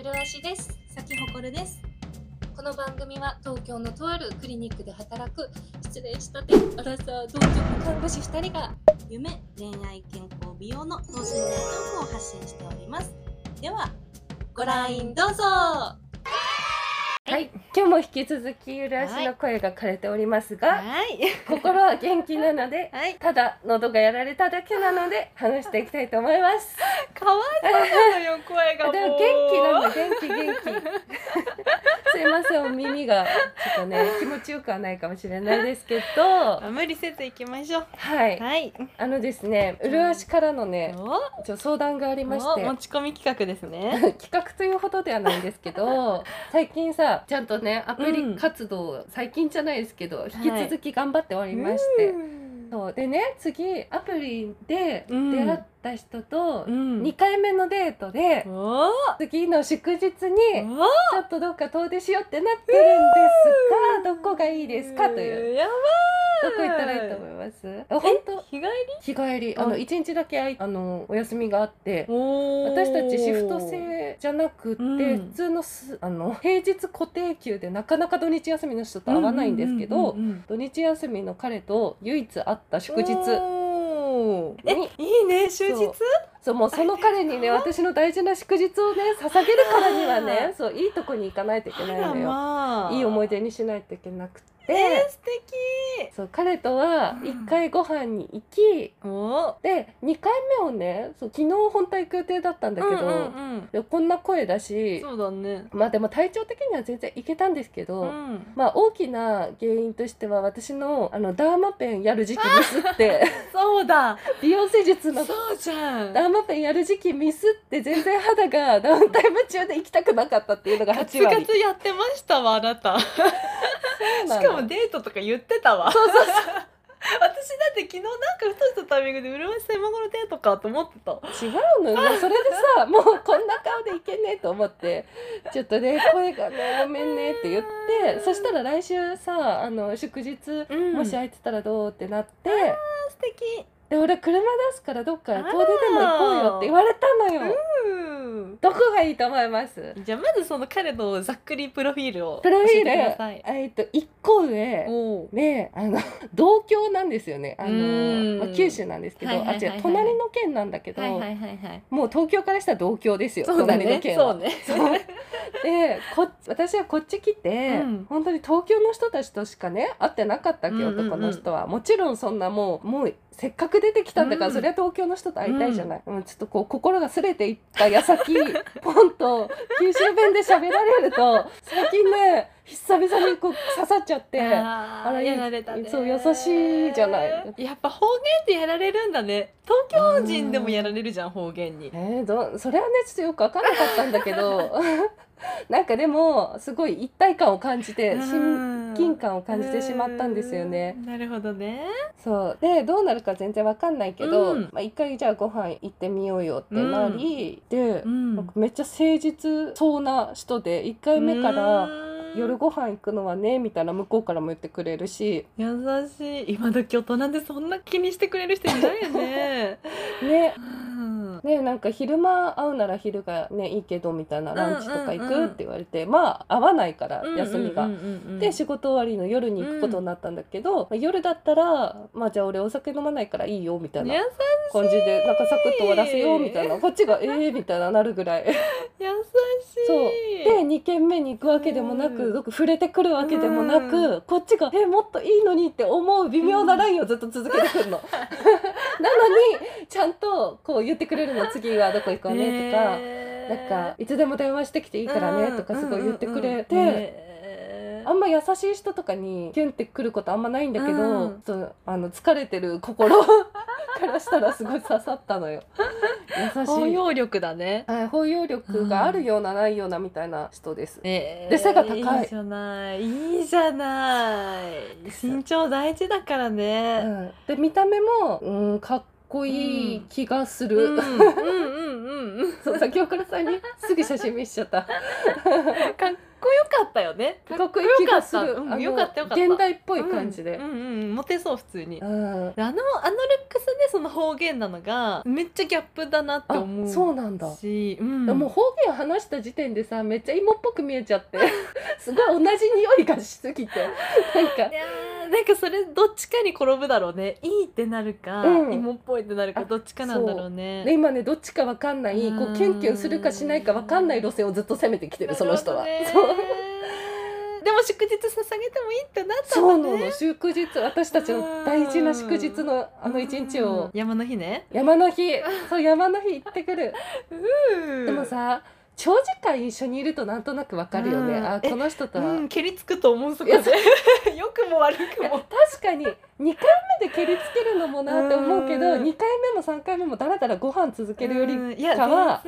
うるわしです咲ほこるです。この番組は東京のとあるクリニックで働く失礼したてアラサー同居看護師2人が夢、恋愛、健康、美容の等身大トークを発信しております。では、ご覧どうぞはい、今日も引き続きゆる足の声が枯れておりますが、はい。心は元気なので、はい。ただ喉がやられただけなので話していきたいと思います。かわいそうなのよ、声が。でも元気なんで元気元気。すいません、お耳がちょっとね気持ちよくはないかもしれないですけど、はあ無理せず行きましょう。い、はい。あのですね、うる足からのね、おちょ相談がありまして。お持ち込み企画ですね。企画というほどではないんですけど最近さちゃんとねアプリ活動、最近じゃないですけど引き続き頑張っておりまして、うんそう。でね次アプリでうん。出会った人とうん。2回目のデートで、次の祝日にちおょっとどっか遠出しようってなってるんですが、どこがいいですか？という。やばどこ行ったらいいと思います？あ本当？日帰り？日帰り。あ。のうん1日だけあのお休みがあって私たちシフト制じゃなくって、うん。普通のすあの平日固定給でなかなか土日休みの人と会わないんですけど、土日休みの彼と唯一会った祝日えに。いいね終日？そう。もうその彼にね私の大事な祝日をね捧げるからにはねそういいとこに行かないといけないのよ、まあ。いい思い出にしないといけなくて、えー、素敵。そう彼とは1回ご飯に行きお。で2回目をねそう昨日本当は行く予定だったんだけど、うんうんこんな声だしそうだね。まあでも体調的には全然いけたんですけど、うん。まあ大きな原因としては私のあのダーマペンやる時期ミスって。そうだ。美容施術のそうじゃん。ダーマペンやる時期ミスって全然肌がダウンタイム中で行きたくなかったっていうのが8ガツ割ガツやってましたわあなた。しそうなのかもデートとか言ってたわ。そうそうそう。私だって昨日なんかふとしたタイミングで麗しさん今頃デートかと思ってた。違うのよ。それでさ もうこんな顔でいけねえと思って。ちょっとね声がねごめんねって言って そしたら来週さあの祝日うん。もし空いてたらどうってなって、素敵。で俺車出すからどっか遠出でも行こうよって言われたのよ。うんどこがいいと思います？じゃあまずその彼のざっくりプロフィールをプロフィール教えてくださいえっと1個上おであの 同郷なんですよね。あの、まあ、九州なんですけど、あ違う隣の県なんだけど、もう東京からしたら同郷ですよ、ね。隣の県は。そうね。でこっ私はこっち来て、うん。本当に東京の人たちとしかね会ってなかったわけ、うんうんうん。男の人はもちろんそんなもうもうせっかく出てきたんだから、うん。それは東京の人と会いたいじゃない、うん。ちょっとこう心がすれていった矢先ポンと九州弁で喋られると最近ね久々にこう刺さっちゃって。ああらーやられたね。そう優しいじゃない。やっぱ方言ってやられるんだね。東京人でもやられるじゃん方言に。えー、どそれはねちょっとよく分かんなかったんだけど なんかでもすごい一体感を感じて親近感を感じてしまったんですよね。うん。なるほどね。そう。でどうなるか全然分かんないけど、うん。まあ、一回じゃあご飯行ってみようよってなり、で、ん。なん。かめっちゃ誠実そうな人で1回目から夜ご飯行くのはねみたいな向こうからも言ってくれるし。優しい。今時大人でそんな気にしてくれる人いないよね。ね。うん。ねなんか昼間会うなら昼がねいいけどみたいなランチとか行うんうんうんくって言われて、まあ会わないから休みが。うんうんうんうん。で仕事終わりの夜に行くことになったんだけど、まあ夜だったらまあじゃあ俺お酒飲まないからいいよみたいな優感じでなんかサクッと終わらせようみたいなこっちがええみたいななるぐらい。優しい。そう。で2軒目に行くわけでもなく、うん。どこ触れてくるわけでもなく、うこっちがえもっといいのにって思う微妙なラインをずっと続けてくるの。なのにちゃんとこう言ってくれるの次はどこ行こうねとか。なんかいつでも電話してきていいからねとかすごい言ってくれて、てあんま優しい人とかにキュンってくることあんまないんだけど、うん。あの疲れてる心からしたらすごい刺さったのよ。優しい。包容力だね。はい、包容力があるようなないようなみたいな人です。ねで背が高い。いいじゃない。いいじゃない。身長大事だからうね、ん、で見た目も、うん、かっこいい気がすうる、ん。うんうんうんうん。そう先岡さんにすぐ写真見しちゃった。かっこよかったよね。かっこいい気がする、うんあのよかったよかった。現代っぽい感じで。うん、うんうんモテそう普通に。うん。あのあのルックスでその方言なのがめっちゃギャップだなってあ思うそうなんだ。し、うん、でも方言話した時点でさめっちゃ芋っぽく見えちゃって すごい同じ匂いがしすぎて。なんか。いやーなんかそれどっちかに転ぶだろうね。いいってなるか、うん。芋っぽいってなるかあどっちかなんだろうね。で今ねどっちかわかんないこうキュンキュンするかしないかわかんない路線をずっと攻めてきてるその人は。なるそう でも祝日捧げてもいいってなったそうんだね。なの。祝日私たちの大事な祝日のあの一日うん。を山の日ね。山の日。そう山の日行ってくる。うん。でもさ長時間一緒にいるとなんとなくわかるよね。うん。あこの人とは、うん、蹴りつくと思うそこで。良くも悪くも。確かに2回目で蹴りつけるのもなって思うけどうん。2回目も3回目もだらだらご飯続けるよりかは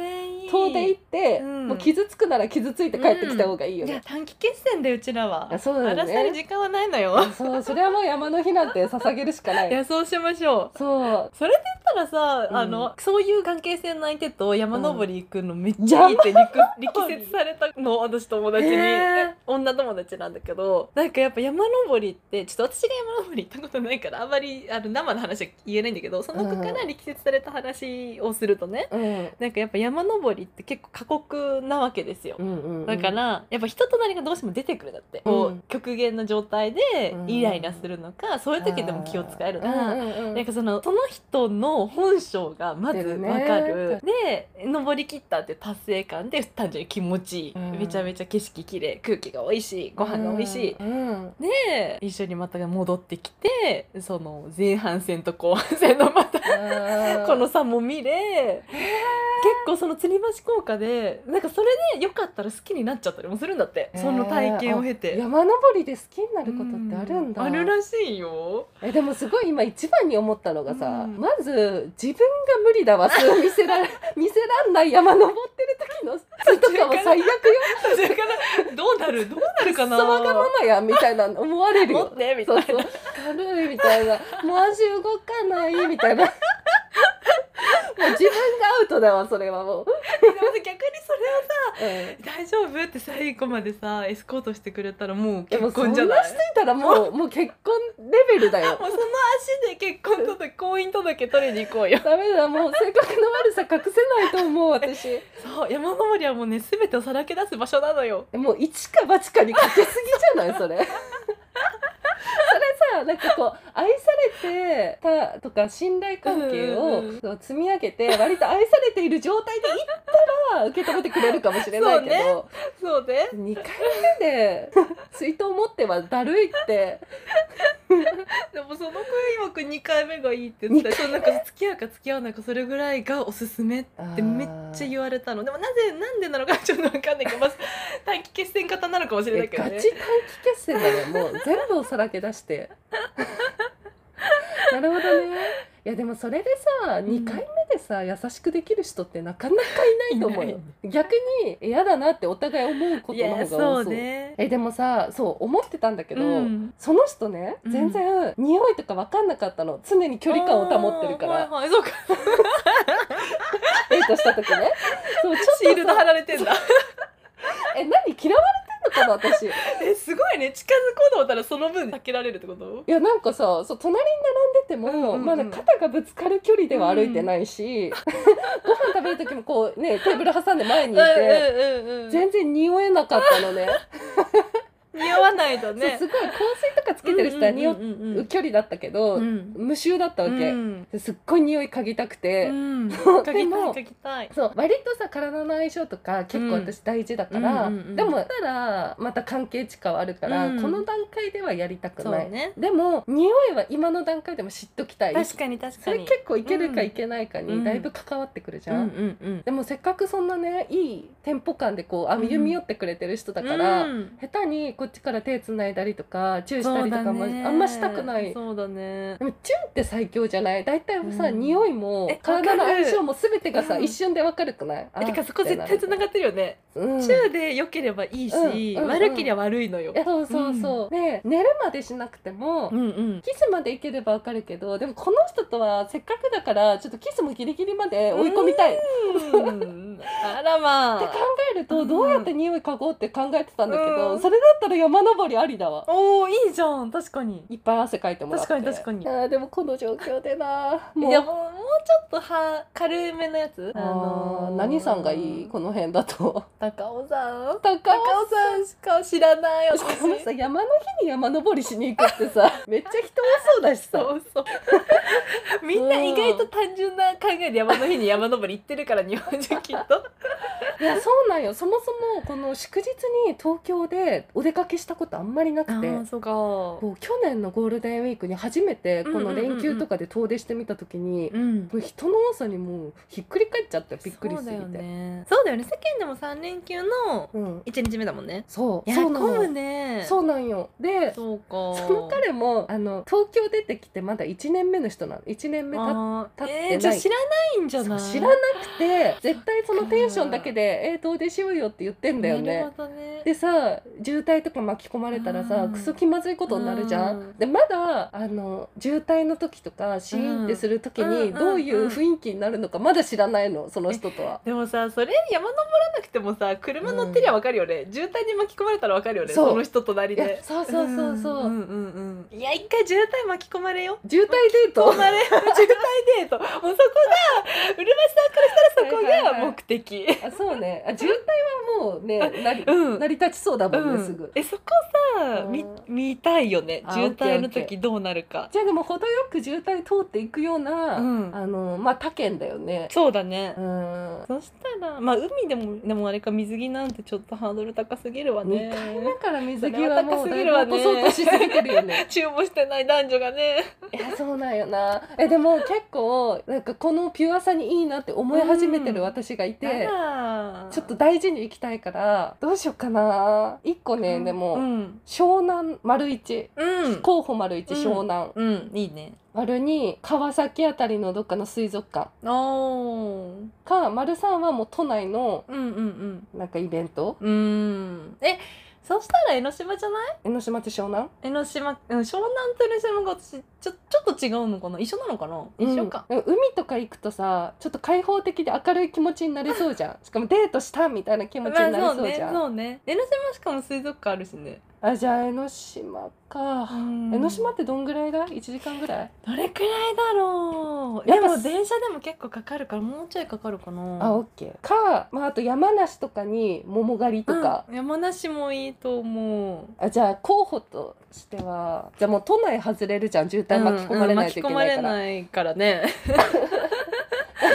遠出行って、うん。もう傷つくなら傷ついて帰ってきた方がいいよいやね。短期決戦でうちらは。そうだよね。荒らせる時間はないのよ。そうそれはもう山の日なんて捧げるしかない。い。やそうしましょう。そう。それで言ったらさ、うん。あのそういう関係性の相手と山登り行くのめっちゃいいって力,、力説されたの私友達に、へー。女友達なんだけどなんかやっぱ山登りってちょっと私が山登り行ったことないからあんまりあの生の話は言えないんだけどその子から力説された話をするとね、うん。なんかやっぱ山登りって結構過酷なわけですよ。うんうんうん。だからやっぱ人となりがどうしても出てくるんだって、こううん極限の状態でうん。イライラするのか、そういう時でも気を使えるのか、うん。うんうんなんかそのその人の本性がまず出るね。わかる。で登り切ったって達成感で単純に気持ちいい、うん。めちゃめちゃ景色きれい空気が美味しいご飯が美味しい、うん。うん。で一緒にまた戻ってきてその前半戦と後半戦のまたこの差も見れ結構その吊り橋効果でなんかそれでよかったら好きになっちゃったりもするんだって、その体験を経て。山登りで好きになることってあるんだ。うあるらしいよ。えでもすごい今一番に思ったのがさ、うんまず自分が無理だわそう見せら 見せらんない山登ってる時の図とかも最悪よ。それからどうなるどうなるかな。そわがままやみたいな思われる 持よってみたいな。そうそう。軽いみたいな。もう足動かないみたいなもう自分がアウトだわそれはもう、でも逆にそれをさうん大丈夫って最後までさエスコートしてくれたらもう結婚じゃない？そんなしてたらもうもう結婚レベルだよ もうその足で結婚届婚姻届取りに行こうよ。ダメだもう性格の悪さ隠せないと思う私 そう山登りはもうね全てをさらけ出す場所なのよ。もう一か八かにかけすぎじゃないそれなんかこう愛されてたとか信頼関係を積み上げて割と愛されている状態でいったら受け止めてくれるかもしれないけど、そうね。2回目で水筒持ってはだるいって でもその子曰く2回目がいいって言ってた。そのなんか付き合うか付き合わないかそれぐらいがおすすめってめっちゃ言われたの。でもなぜなんでなのか ちょっと分かんないけど、まあ、短期決戦型なのかもしれないけどね。ガチ短期決戦だね。もう全部をさらけ出して。なるほどねいやでもそれでさん。2回目でさ優しくできる人ってなかなかいないと思うよ。逆に嫌だなってお互い思うことの方が多そう。ね。えでもさそう思ってたんだけど、うん。その人ねうん。全然匂いとか分かんなかったの。常に距離感を保ってるから、はいはい、そうか。デートした時ね。そうちょっとさシールド貼られてんだ。え何？嫌われてんのかな私。えすごいね。近づこうと思ったらその分避けられるってこと？いやなんかさそう隣に並んでても、うんうんうん。まだ肩がぶつかる距離では歩いてないし、ご飯食べる時もこうねテーブル挟んで前にいて、うんうんうん。全然匂えなかったのね匂わないとね。すごい香水とかつけてる人は匂う距離だったけど、うん。無臭だったわけ、うん。ですっごい匂い嗅ぎたくて、うん。そう嗅ぎたいでも嗅ぎたい。そう割とさ体の相性とか結構私大事だから、うんうんうんうん。でもたらまた関係値変わるから、うん。この段階ではやりたくない、ね。でも匂いは今の段階でも知っときたい。確かに確それかに結構いけるかうんいけないかにうん。だいぶ関わってくるじゃん、うんうんうん。でもせっかくそんなねいいテンポ感でこう歩み寄ってくれてる人だから、うん。下手にこっちから手つないだりとかチューしたりとかもあんましたくない。そうだね。でもチューって最強じゃない？大体さ、うん。匂いもえ体の相性も全てがさ、うん。一瞬でわかるくない？えてかそこ絶対つながってるよね、うん。チューで良ければいいし、悪ければ悪いのよ。そうそうそう、で寝るまでしなくても、うんうん。キスまでいければわかるけどでもこの人とはせっかくだからちょっとキスもギリギリまで追い込みたい、ってうんあ。らま考あえるとどうやって匂い嗅ごうって考えてたんだけど、うん。それだったら山登りありだわ。おーいいじゃん。確かに。いっぱい汗かいてもらって。確かに確かに。あーでもこの状況でな。ももうういやもう。もうちょっとは軽めのやつ。あー何さんがいい？この辺だと。高尾さん高尾高尾さんしか知らない私しかもさ山の日に山登りしに行くってさ めっちゃ人多そうだしさ。そうそうみんな意外と単純な考えで山の日に山登り行ってるから日本人きっとい やそうなんよ。そもそもこの祝日に東京でお出かけしたことあんまりなくて。そうか。こう去年のゴールデンウィークに初めてこの連休とかで遠出してみた時に、うん。もう人の多さにもうひっくり返っちゃってびっくりすぎて。そうだよね。そうだよね。世間でも3連休のうん、1日目だもんね。そう。いや混むそうなのねそうなんよ。でそうか。その彼もあの東京出てきてまだ1年目の人なの。1年目たってない。えー、じゃあ知らないんじゃそない？う知らなくて絶対そのテンションだけで「えー、遠出しようよ」って言ってんだよなねね。でさ渋滞とか巻き込まれたらさ、うん。クソ気まずいことになるじゃん、うん。でまだあの渋滞の時とかシーンってする時にうんどういう雰囲気になるのかまだ知らないのその人とは。でもさそれ山登らなくてもさ車乗ってりゃわかるよね、渋滞に巻き込まれたらわかるよねその人隣で。そうそうそうそう、んうんうん。いや一回渋滞巻き込まれよ渋滞デート込まれ 渋滞デート。もうそこがうるま市さんからしたらそこがはいはいあそうねあ渋滞はもうね なり,、うん。成り立ちそうだもんね、うん。すぐ。えそこさ、みうん。見たいよねあ渋滞のオッケーオッケ時どうなるか。じゃあでも程よく渋滞通っていくような、うん。あのまあ他県だよね。そうだね、うん。そしたらまあ海でもでもあれか水着なんてちょっとハードル高すぎるわね。二回目から水着はもうだいぶそれは高すぎるわね落とそうとしすぎてるよね。注文してない男女がね。いやそうなんよな。えでも結構なんかこのピュアさにいいなって思い始めてる私がいて。あらちょっと大事に行きたいからどうしようかな。一個ね、でも、うん。湘南丸一。うん。候補丸一うん。湘南、うん。いいね。丸に川崎あたりのどっかの水族館。か丸三はもう都内のうんうんなんかイベント。うんうん。えそしたら江ノ島じゃない？江ノ島って湘南？江ノ島、うん、湘南と江ノ島が私ちょちょっと違うのかな？一緒なのかな？一緒か、うん海とか行くとさちょっと開放的で明るい気持ちになりそうじゃん。しかもデートしたみたいな気持ちになりそうじゃん、まあそうね。そうね。江ノ島しかも水族館あるしねあじゃあ江ノ島か、江ノ島ってどんぐらいだ？1時間ぐらい？どれくらいだろう。でも電車でも結構かかるからもうちょいかかるかな。あオッケー。か、まあ、あと山梨とかに桃狩りとか、うん。山梨もいいと思う。あじゃあ候補としてはじゃあもう都内外れるじゃん。渋滞巻き込まれないといけないから、うんうん巻き込まれないからね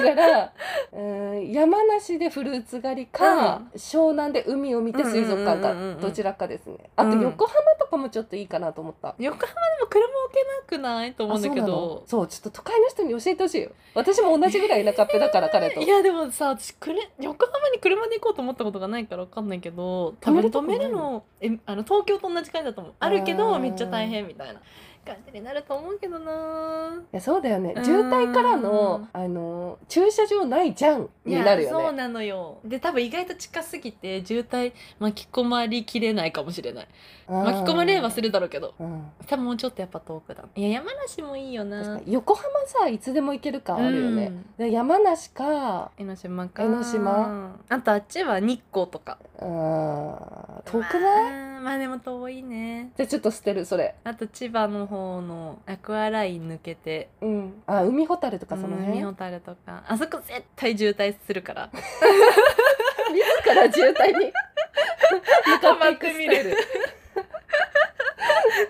だから、うん、山梨でフルーツ狩りか、湘南で海を見て水族館か、うんうんうんうんどちらかですね。あとうん。横浜とかもちょっといいかなと思った、横浜でも車置けなくないと思うんだけど。そうちょっと都会の人に教えてほしいよ私も同じぐらい田舎っぺだから彼と。いやでもさ私くれ横浜に車で行こうと思ったことがないから分かんないけど多分止止めるのえあの東京と同じ感じだと思う。あるけどめっちゃ大変みたいな感じになると思うけどな。いやそうだよね。うん。渋滞からのあの駐車場ないじゃんになるいやそうよねなのよ。で多分意外と近すぎて渋滞巻き込まりきれないかもしれない。巻き込まれはする、るだろうけど。うん、多分もうちょっとやっぱ遠くだいや山梨もいいよな。横浜さいつでも行けるかあるよね、うん。で山梨か江ノ島か。江ノ島。あとあっちは日光とか。うん遠くない？まあまあでも遠いね。じゃあちょっと捨てるそれ。あと千葉の方のアクアライン抜けて。うん。あ海ほたるとかその辺？海ホタルとか。あそこ絶対渋滞するから。自ら渋滞に向かっていくスタイル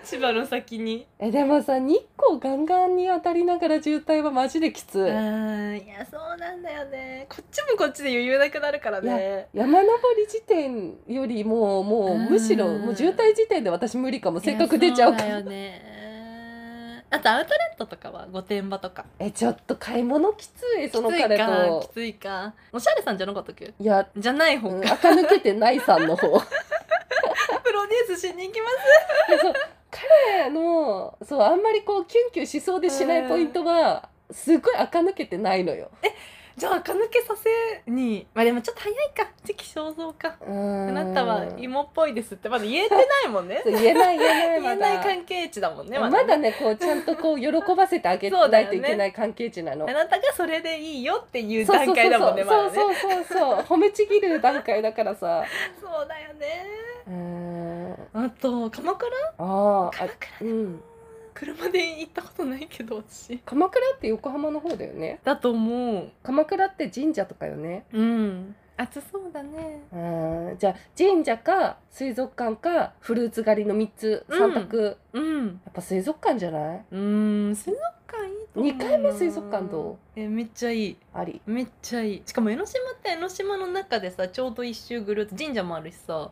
千葉の先に。えでもさ日光ガンガンに当たりながら渋滞はマジできつい。うんいやそうなんだよね。こっちもこっちで余裕なくなるからね。山登り時点よりももうむしろうんもう渋滞時点で私無理かも。せっかく出ちゃうから。いやそうだよねあとアウトレットとかは御殿場とか。えちょっと買い物きついそのきつい彼かと。きついか。おしゃれさんじゃなかったっけ？いや、じゃない方。か、うん、垢抜けてないさんの方。プロデュースしに行きます。彼のそうあんまりこうキュンキュンしそうでしないポイントはすごい垢抜けてないのよ。じゃあ垢抜けさせにまあでもちょっと早いか。時期肖像か。あなたは芋っぽいですって。まだ言えてないもんね。言えない言えない言えない。関係値だもんねままだね。だねこうちゃんとこう喜ばせてあげそうだよね。ないといけない関係値なの。あなたがそれでいいよっていう段階だもんねそうそうそうそう。褒めちぎる段階だからさ。そうだよね。うーん。あと鎌倉？あ鎌倉うん車で行ったことないけど私。鎌倉って横浜の方だよね。だと思う。鎌倉って神社とかよね。うん。暑そうだね。うんじゃあ神社か水族館かフルーツ狩りの3つうん。3択、うん。やっぱ水族館じゃない？うん水族館いい二回目水族館どう？えめっちゃいい。あり。めっちゃいい。しかも江ノ島って江ノ島の中でさちょうど一周ぐるっと神社もあるしさ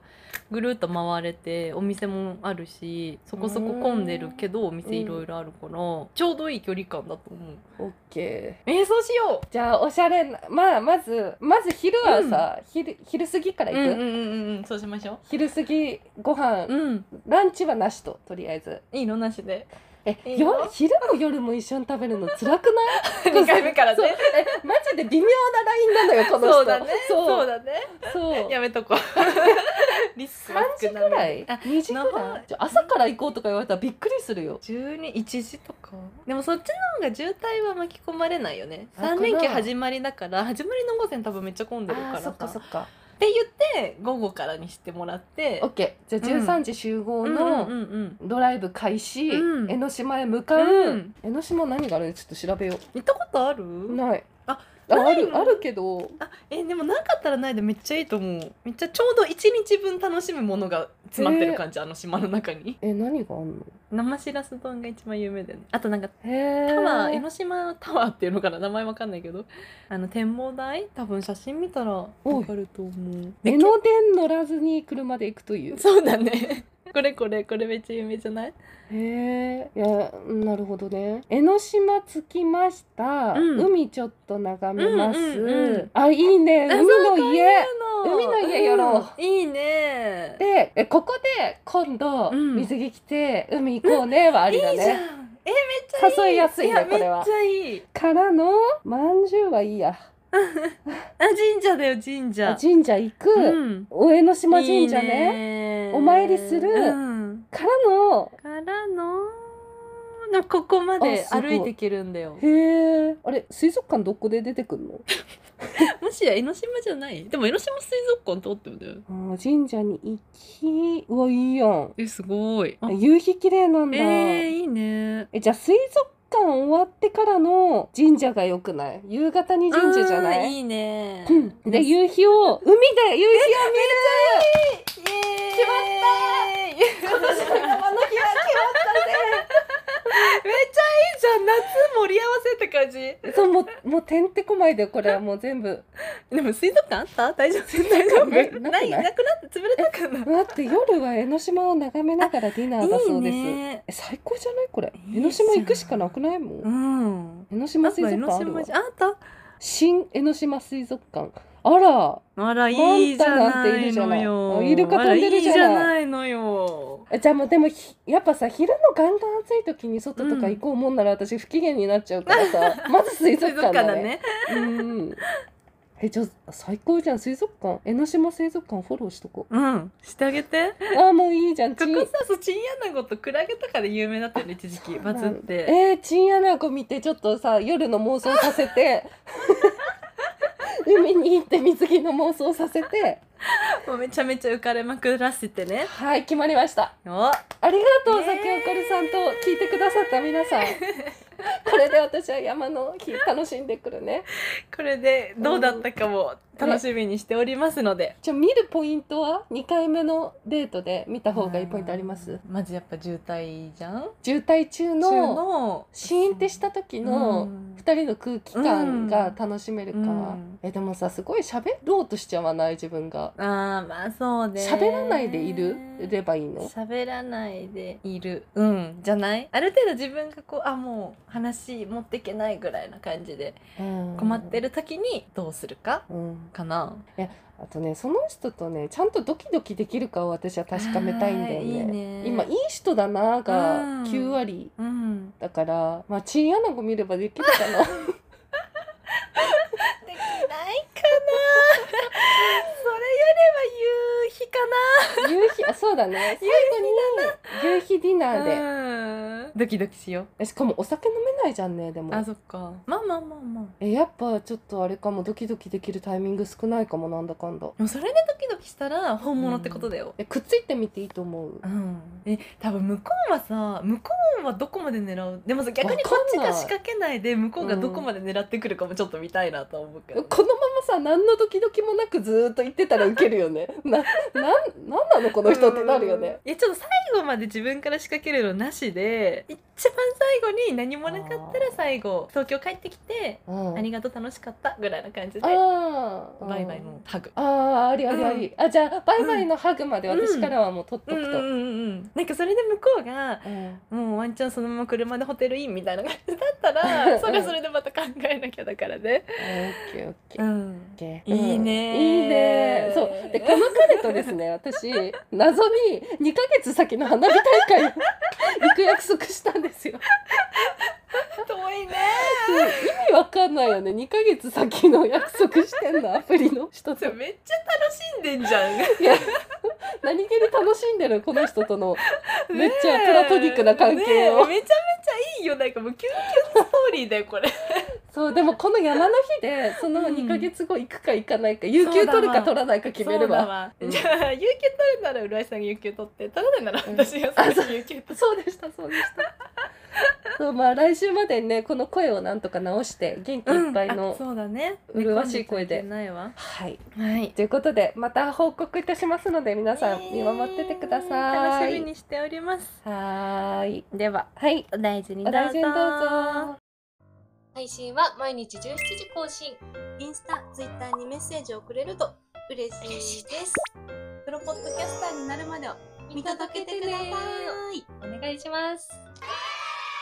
ぐるっと回れてお店もあるしそこそこ混んでるけどお店いろいろあるから、ちょうどいい距離感だと思う。オッケー。えー、そうしよじゃあおしゃれなまあまずまず昼はさ、昼昼過ぎから行く、ううんうんうんうん。そうしましょ昼過ぎご飯、ううん。ランチはなしととりあえず。いいの？なしでえいいよ。よ昼も夜も一緒に食べるの辛くない？2回目からそうねえマジで微妙なラインなのよこの人。そうだね。そう。そうだね。そう。やめとこう。リスクは3時少なめぐらい？あ2時ぐ長い。らい朝から行こうとか言われたらびっくりするよ。121時とか。でもそっちの方が渋滞は巻き込まれないよね。あかな3連休始まりだから始まりの午前多分めっちゃ混んでるからさ。っかそって言って午後からにしてもらってオッケーじゃあ13時集合のうんドライブ開始、うん。江ノ島へ向かう、うん。江ノ島何があるちょっと調べよ行ったことある？うない。ああるあるけど。あえでもなかったらないでめっちゃいいと思う。めっちゃちょうど1日分楽しむものが詰まってる感じ、あの島の中に。え何があんの？生しらす丼が一番有名だよね。あとなんかタワー江ノ島タワーっていうのかな？名前わかんないけど。あの展望台？多分写真見たらわかると思う。江ノ電乗らずに車で行くという？そうだね。これこれこれめっちゃ有名じゃない？へえいやなるほどね。江ノ島着きました、うん。海ちょっと眺めます、うんうんうんあいいね。海の家。海の家やろう。ん。いいね。でえここで今度、うん。水着着て海行こうねはありだいいじゃん。ねえめっちゃいい。誘いやすいねやこれは。めっちゃいい。からのまんじゅうはいいや。あ神社だよ神社。あ神社行く、うん。お江ノ島神社いいね。ねお参りする。うん。からの。からの。でもここまで歩いていけるんだよ。へえあれ水族館どこで出てくんの？も しや江ノ島じゃない？でも江ノ島水族館通ってるんだよ。あー神社に行きうわいいやん。えすごい。あ。夕日綺麗なんだ、えー、いいね。えじゃあ水族館終わってからの神社が良くない？夕方に神社じゃない？いいね。うん。で夕日を海で夕日をイエーイ決まった。今年の山の日は決まったぜ。めっちゃいいじゃん。夏盛り合わせって感じ。そうもうもうてんてこまいでこれは。もう全部でも水族館あった？大丈夫？大丈夫？ない？なくなって潰れたかな？待って夜は江ノ島を眺めながらディナーだそうです。いいね。え最高じゃない？これ。江ノ島行くしかなくない？もん。うん。江ノ島水族館あるわ。あった？新江ノ島水族館。あら。あらいいじゃないのよ。あイルカ飛んでるじゃない。のよ。えじゃあもうでもひやっぱさ昼のガンガン暑い時に外とか行こうもんなら私不機嫌になっちゃうからさ、まず水族館だね。うんえじゃあ最高じゃん。水族館。江ノ島水族館フォローしとこう。ん。してあげて。うあーもういいじゃん。ここさそうチンアナゴとクラゲとかで有名だったよね一時期。バズって。えー、チンアナゴ見てちょっとさ夜の妄想させて。海に行って水着の妄想させて。もうめちゃめちゃ浮かれまくらせてね。はい決まりました。お。ありがとう、さきおこるさんと聞いてくださった皆さんこれで私は山の日楽しんでくるね。これでどうだったかも楽しみにしておりますので、じゃあ見るポイントは？2回目のデートで見た方がいいポイントあります？まずやっぱ渋滞じゃん？渋滞中中ののシーンってした時のうん。2人の空気感が楽しめるか、うん。えでもさすごい喋ろうとしちゃわない？自分が。あーまあそうね。喋らないでいる？ればいいの？喋らないでいる。うんじゃない？ある程度自分がこうあもう話持っていけないぐらいな感じで困ってる、る時にどうするか？うんかな。あとねその人とねちゃんとドキドキできるかを私は確かめたいんだよね。いいね。今いい人だながうん。9割うん。だからまあチンアナゴ見ればできるかな。できないそれよりは夕日か夕日あそうだね。最後に夕日ディナーで。なドキドキしよえしかもお酒飲めないじゃんねでも。うあそっか。まあまあまあまあ。えやっぱちょっとあれかもドキドキできるタイミング少ないかもなんだかんだ。でもそれでドキドキしたら本物ってことだよ、えくっついてみていいと思う？うん、え多分向こうはさ向こうはどこまで狙う？でもさ逆にわこっちが仕掛けないで向こうがどこまで狙ってくるかもちょっと見たいなと思うけど、このままさ何のドキドキもなくずーっと言ってたらウケるよね。ななんなんなのこの人ってなるよね。いやちょっと最後まで自分から仕掛けるのなしで一番最後に何もなかったら最後東京帰ってきてうん。ありがとう楽しかったぐらいな感じでバイバイのハグ。あーありありあり、あじゃあバイバイのハグまで私からはもう取っとくと、うんうんうんうん。なんかそれで向こうがうん。もうワンチャンそのまま車でホテルインみたいな感じだったら それはそれでまた考えなきゃだからね。オッケーオッケー。ん、オッケーいいねうん。いいねそう。でこの彼とですね私謎に2ヶ月先の花火大会 行く約束したんですよ 遠いね。意味わかんないよね。2ヶ月先の約束してんの アプリの。人と。めっちゃ楽しんでんじゃん。いや何気に楽しんでるこの人との。めっちゃプラトニックな関係を、めちゃめちゃいいよ。なんかもうキュンキュンストーリーだよこれ。そうでもこの山の日でその2ヶ月後行くか行かないか有給取るか取らないか決めれば。じゃあ有給取るなら浦井さんが有給取って取らないなら私が有給取って。そうでしたそうでした そうまあ来週までにねこの声をなんとか直して元気いっぱいの、あそうだね。麗しい声でないわ。はいはい。ということでまた報告いたしますので皆さん見守っててください、楽しみにしております。はーいでははいお大事にお大事にどうぞ配信は毎日17時更新インスタ、ツイッターにメッセージをくれると嬉しいです。プロポッドキャスターになるまでを見届けてください。お願いします